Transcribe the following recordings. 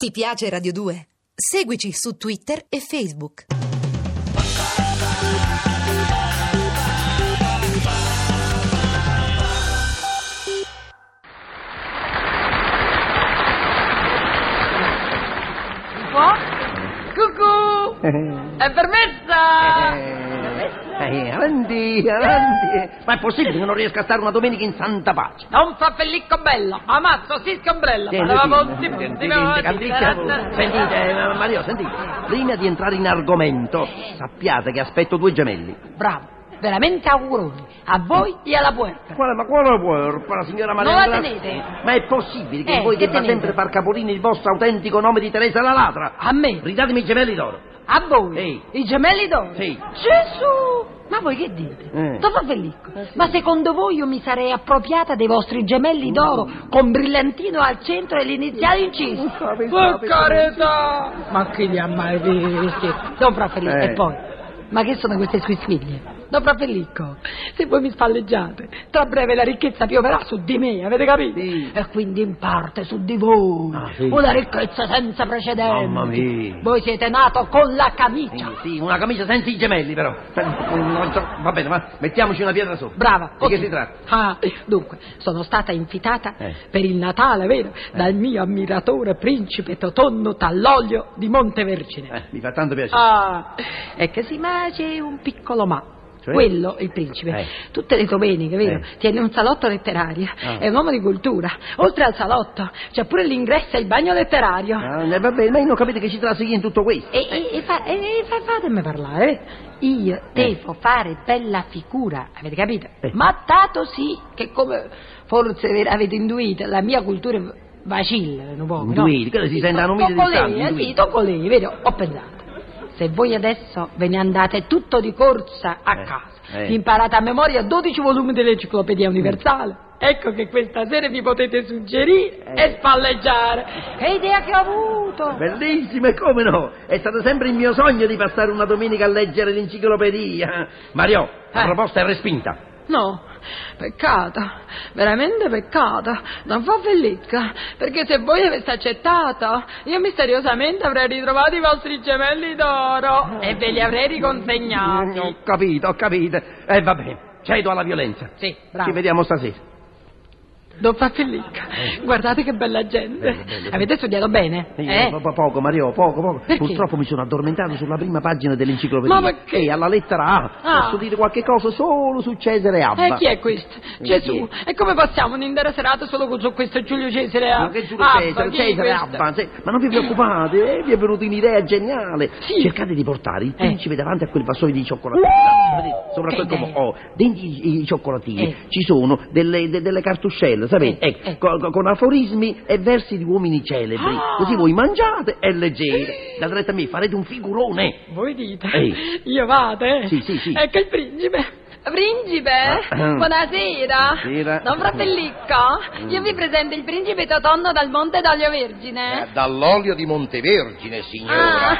Ti piace Radio 2? Seguici su Twitter e Facebook. Cucù! È permessa! Eh, avanti, avanti. Ma è possibile che non riesca a stare una domenica in santa pace? Non fa pellicco bello! Ammazzo, si scombrella! Sentite, eh, Mario, sentite. Prima di entrare in argomento, sappiate che aspetto due gemelli. Bravo! Veramente auguroni! A voi e alla puerta! Quale, ma quale puerpa, la signora Maria? Non la tenete? Ma è possibile che Eh, voi che debba tenete? sempre far capolino il vostro autentico nome di Teresa la ladra? A me! Ridatemi i gemelli d'oro. A voi! Ehi. I gemelli d'oro! Sì. Gesù! Ma voi che dite? Eh. Dottor Pellicco, ma secondo voi io mi sarei appropriata dei vostri gemelli d'oro con brillantino al centro e l'iniziale incisi? Per carità! Ma chi li ha mai visti? Don Fraffellicco, Eh. e poi? Ma che sono queste squisfiglie? Don Fraffellicco, se voi mi spalleggiate, tra breve la ricchezza pioverà su di me, avete capito? Sì. E quindi in parte su di voi. Ah, sì. Una ricchezza senza precedenti. Mamma mia. Voi siete nato con la camicia. Sì, sì, una camicia senza i gemelli però. So, Va bene, ma mettiamoci una pietra sopra. Brava. Di che ottimo. si tratta? Ah, dunque, sono stata invitata Eh. per il Natale, vero? Dal mio ammiratore principe Totonno Tallolio di Montevergine. Eh, mi fa tanto piacere. Ah, e che si mangi un piccolo ma. Cioè? Quello, il principe, Eh. tutte le domeniche, vero? Eh. Tiene un salotto letterario, Ah. è un uomo di cultura. Oltre al salotto c'è pure l'ingresso e il bagno letterario. Ah, eh, va bene, ma io non capite che ci traseghi in tutto questo. E, e- e fa- e- fa- fatemi parlare. eh. Io devo fare bella figura, avete capito? Eh. Ma dato sì che come forse ve- avete intuito, la mia cultura vacilla un po'. no? Intuiti, che si una Tocco umile di eh, sì, tocco lei, vero? Ho pensato. Se voi adesso ve ne andate tutto di corsa a Eh, casa, eh. imparate a memoria 12 volumi dell'enciclopedia universale, ecco che questa sera vi potete suggerire Eh. e spalleggiare. Che idea che ho avuto! Bellissimo, e come no? È stato sempre il mio sogno di passare una domenica a leggere l'enciclopedia. Mario, la Eh. proposta è respinta. No, peccato, veramente peccato, non fa fellicca, perché se voi aveste accettato, io misteriosamente avrei ritrovato i vostri gemelli d'oro e ve li avrei riconsegnati. Ho capito, ho capito. E va bene, cedo alla violenza. Sì, Ci bravo. vediamo stasera. Don Faffellicca, guardate che bella gente. Bello, bello. Avete studiato bene? Io, Eh? po- poco, Mario, poco, poco. Perché? Purtroppo mi sono addormentato sulla prima pagina dell'enciclopedia. Ma perché? E alla lettera A Ah. posso dire qualche cosa solo su Cesare Abba. Eh, chi è questo? Eh, Gesù. E come passiamo un'intera serata solo con su questo Giulio Cesare? Ma che Giulio Abba, Cesare, Cesare? Abba, ma non vi preoccupate, eh, vi è venuta un'idea geniale. Sì. Cercate di portare il Eh. principe davanti a quel vassoio di cioccolatini. Uh, idea. oh, dentro i, i cioccolatini Eh. ci sono delle, de- delle cartuscelle, sapete? Ecco, eh. con, con aforismi e versi di uomini celebri. Ah. Così voi mangiate e leggete. Da diretta a me farete un figurone. Voi dite? Ehi. Io vado, eh? Sì, sì, sì. Ecco il principe. Principe, Ah. buonasera. Buonasera. Don Fratellicco, io vi presento il principe Totonno dal Monte d'Olio Vergine. Eh, Dall'olio di Montevergine, signora. Ah,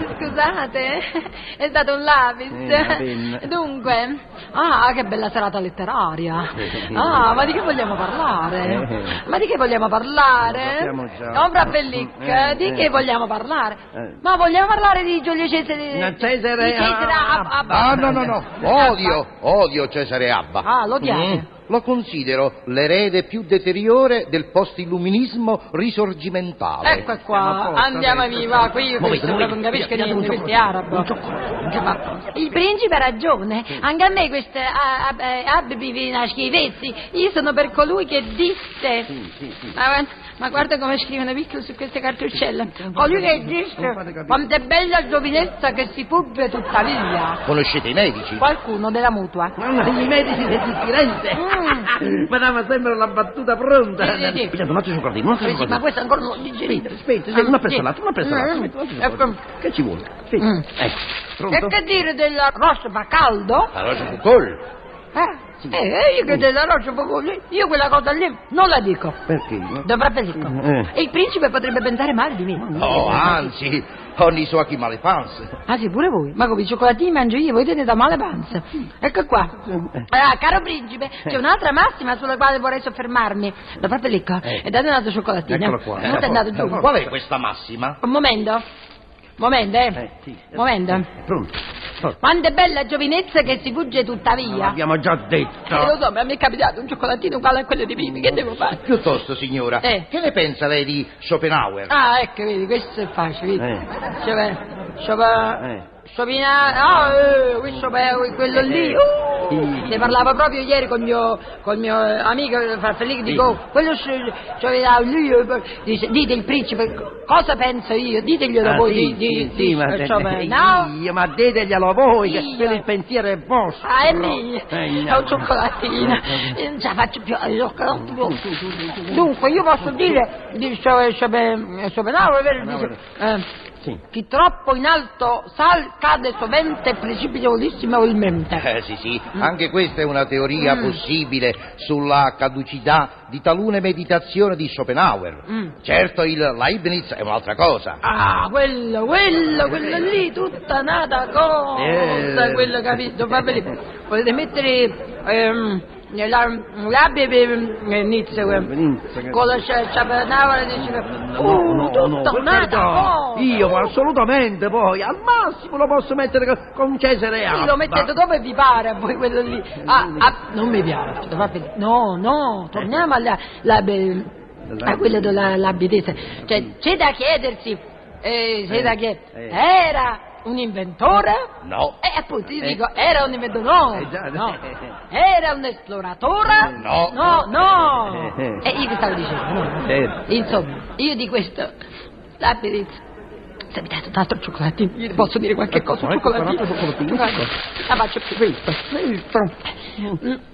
scusate, è stato un lapis. Eh. Dunque, ah, che bella serata letteraria. Ah, ma di che vogliamo parlare? Eh. Ma di che vogliamo parlare? Lo sappiamo già. Don Fratellicco, Eh, di eh. che vogliamo parlare? Eh. Ma vogliamo parlare di Giulio Cesare? No, Cesare di Cesare Abba. Ab- Abba. Ah, no, no, no. Odio, odio Cesare Abba. Ah, lo odiate? Mm, Lo considero l'erede più deteriore del post-illuminismo risorgimentale. Ecco qua, posto, andiamo viva qui, questo non capisco niente, questo è arabo. il principe ha ragione, anche a me queste eh, abbi viene schifezzi, io sono per colui che disse, Sì, sì, sì. Ma, guarda- ma come scrivono piccolo su queste cartuccelle, colui che capire. quanto è bella giovinezza che si pubbe tuttavia, Conoscete i medici? qualcuno della mutua. Mamma, i medici di Firenze. Mm. Madama, sembra la battuta pronta. Sì, sì, sì. Un un ma questo ancora non digerito. Aspetta, aspetta, una presso l'altra, una presso l'altra. Mm. Ecco. Che ci vuole? Mm. Ecco, E che dire della rosa caldo? La rosa Foucault. Eh. Eh, eh, io che te la roccia poco lì, io quella cosa lì non la dico. Perché? Dovrà Felico. Eh. E il principe potrebbe pensare male di me. Oh, anzi, ogni sua chi male panze. Ah sì, pure voi. Ma come i cioccolatini mangio io, voi tenete male panza. Ecco qua. Ah, caro principe, c'è un'altra massima sulla quale vorrei soffermarmi. Dovrà Felico. E date un altro cioccolatino. Eccolo qua. Non è andato giù. Qual è questa massima? Un momento. Momento, eh. Eh. Momento. Pronto? Pronto. Quando è bella giovinezza che si fugge tuttavia. L'abbiamo già Eh, lo detto. so, ma mi è capitato un cioccolatino uguale a quello di Pipi, che devo fare? Piuttosto, signora, Eh. che ne pensa lei di Schopenhauer? Ah, ecco, vedi, questo è facile, vedi. Eh. Eh. Chopin, ah, eh, questo Chopin, quello lì, uh, Sì. ne parlavo proprio ieri con il mio, col mio eh, amico Farfelico, dico, quello Ch- Chopin, lui, eh, dice, dite il principe, cosa penso io, diteglielo Ah, voi sì, di, sì, di sì, ma, Chopin, no? io, ma diteglielo voi, che Io. quello il pensiero è vostro. Ah, è mio, Eh, è un cioccolatino, Io non ce la faccio più. Dunque, io posso dire di Chopin, Chopin, Schopenhauer, vero? Dice, eh, Sì. chi troppo in alto sal cade sovente e precipitabilissimamente. Eh sì, sì, anche questa è una teoria Mm. possibile sulla caducità di talune meditazioni di Schopenhauer. Mm. Certo, il Leibniz è un'altra cosa. Ah, quello, quello, quello lì, tutta nata cosa, Eh. quello capito? Va bene, potete mettere ehm, la l'abbia per eh, Nizza, quella. Nizza, che- con la scia- Schopenhauer dice, No, uh, no, per nata carità. cosa. Io assolutamente poi, al massimo lo posso mettere co- con Cesare Sì, Alba. lo mettete dove vi pare a voi quello lì. Ah, ah, non mi piace. No, no, torniamo alla la, a quello della l'abitese. Cioè, c'è da chiedersi, eh, c'è Eh, da chiedersi, eh. era un inventore? No. E appunto io Eh. dico, era un inventore? No, Eh, già, no. eh. Era un esploratore? No. No, no. Eh, eh. E io che stavo dicendo? No. Certo. Insomma, io di questo, l'abitese. Se mi date un altro cioccolatino, posso dire qualche cosa, un Ecco, un cioccolatino. La faccio più. Questo, questo.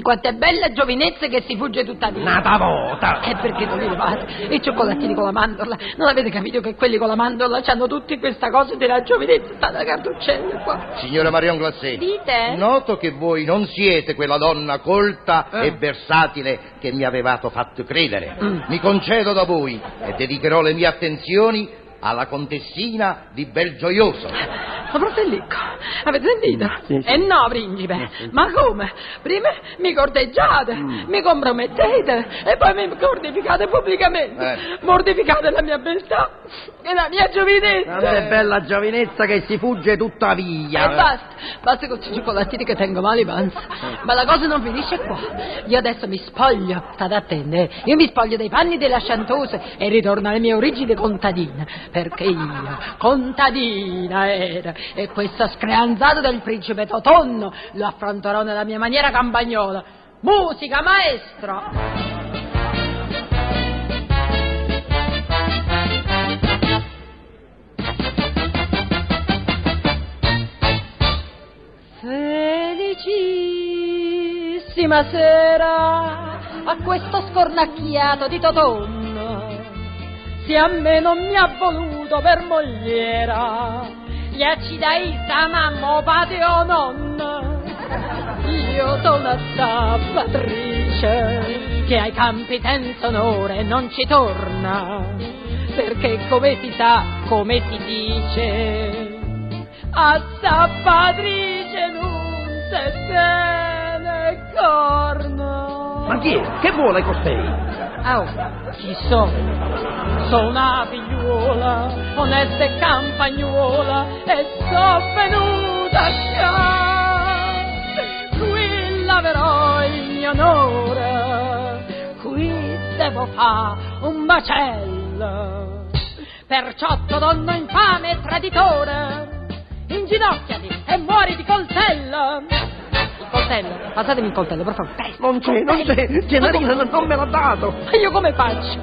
Quanto è bella giovinezza che si fugge tuttavia. Nata vota. E perché non li levate? I cioccolatini con la mandorla. Non avete capito che quelli con la mandorla hanno tutti questa cosa della giovinezza? Sta da cartuccella qua. Signora Marion Glacé, Dite? noto che voi non siete quella donna colta Eh. e versatile che mi avevate fatto credere. Mm. Mi concedo da voi e dedicherò le mie attenzioni alla contessina di Belgioioso. Ma fratellico, avete sentito? Sì, sì. E no, principe. Ma come? Prima mi corteggiate, mi compromettete e poi mi mortificate pubblicamente. Eh. Mortificate la mia beltà e la mia giovinezza. È bella giovinezza che si fugge tutta E basta, basta con questi cioccolatini che tengo male panza. Ma la cosa non finisce qua. Io adesso mi spoglio, state attenti, eh. io mi spoglio dei panni della Chantose e ritorno alle mie origini contadina. Perché io, contadina era, e questo screanzato del principe Totonno lo affronterò nella mia maniera campagnola. Musica, maestro! Felicissima sera a questo scornacchiato di Totonno. Se a me non mi ha voluto per mogliera, sta mamma padre o nonna. Io sono Patrice che ai campi senza onore non ci torna, perché come si sa, come si dice, a Patrice non se tiene corno. Ma chi è? Che vuole costei? Oh, chi sono? Sono una figliuola, onesta e campagnuola, e sono venuta qua. Qui laverò il mio onore, qui devo fare un macello. Perciò donna infame e traditore, inginocchiati e muori di coltello. Coltello, passatemi il coltello, per favore. presto. Non c'è, non c'è. Generina non, non me l'ha dato. Ma io come faccio?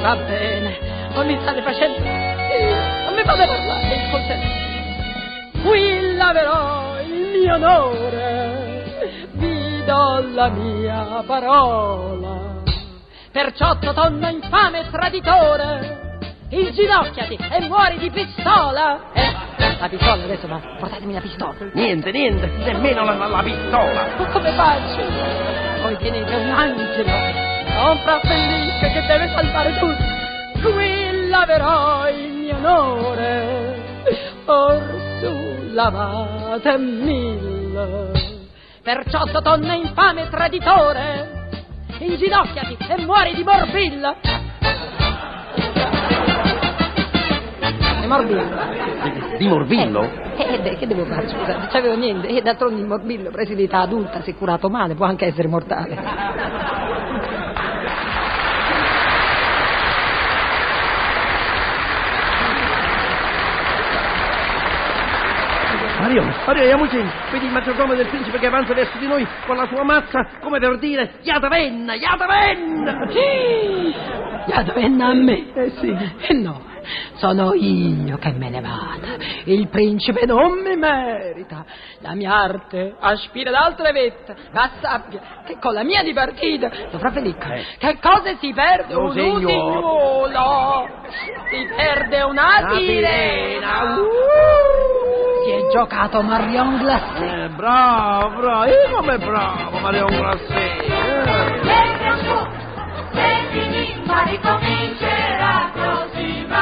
Va bene, non mi state facendo... Non mi fate parlare il coltello. Qui laverò il mio onore, vi do la mia parola. Perciò Totonno infame e traditore, Inginocchiati e muori di pistola! Eh, la pistola adesso, ma portatemi la pistola. Niente, niente, nemmeno la, la, la pistola. Ma come faccio? Voi tenete un angelo, un frappellisca che deve salvare tutti. Qui laverò il mio onore, orsu lavate mille. Perciò donna infame e traditore, inginocchiati e muori di morbillo. Morbillo. Di, di morbillo? Eh, eh, che devo fare? Scusa, non c'avevo niente. E d'altronde il morbillo, preso di età adulta, se curato male, può anche essere mortale. Mario, Mario Yamucin, vedi il maggiordomo del principe che avanza verso di noi con la sua mazza come per dire Yatavenna, Yatavenna! Sì, Yatavenna a me. Eh sì. Eh no, sono io che me ne vada. Il principe non mi merita. La mia arte aspira ad altre vette, ma sappia che con la mia dipartita dovrà felice. Eh. Che cosa si perde Oh, un usignuolo? Si perde una Una sirena. sirena. Si è giocato Marion Glacé. Eh, bravo, bravo, io come bravo, Mario Grassè. Se finì, ma ricomincerà prossimamente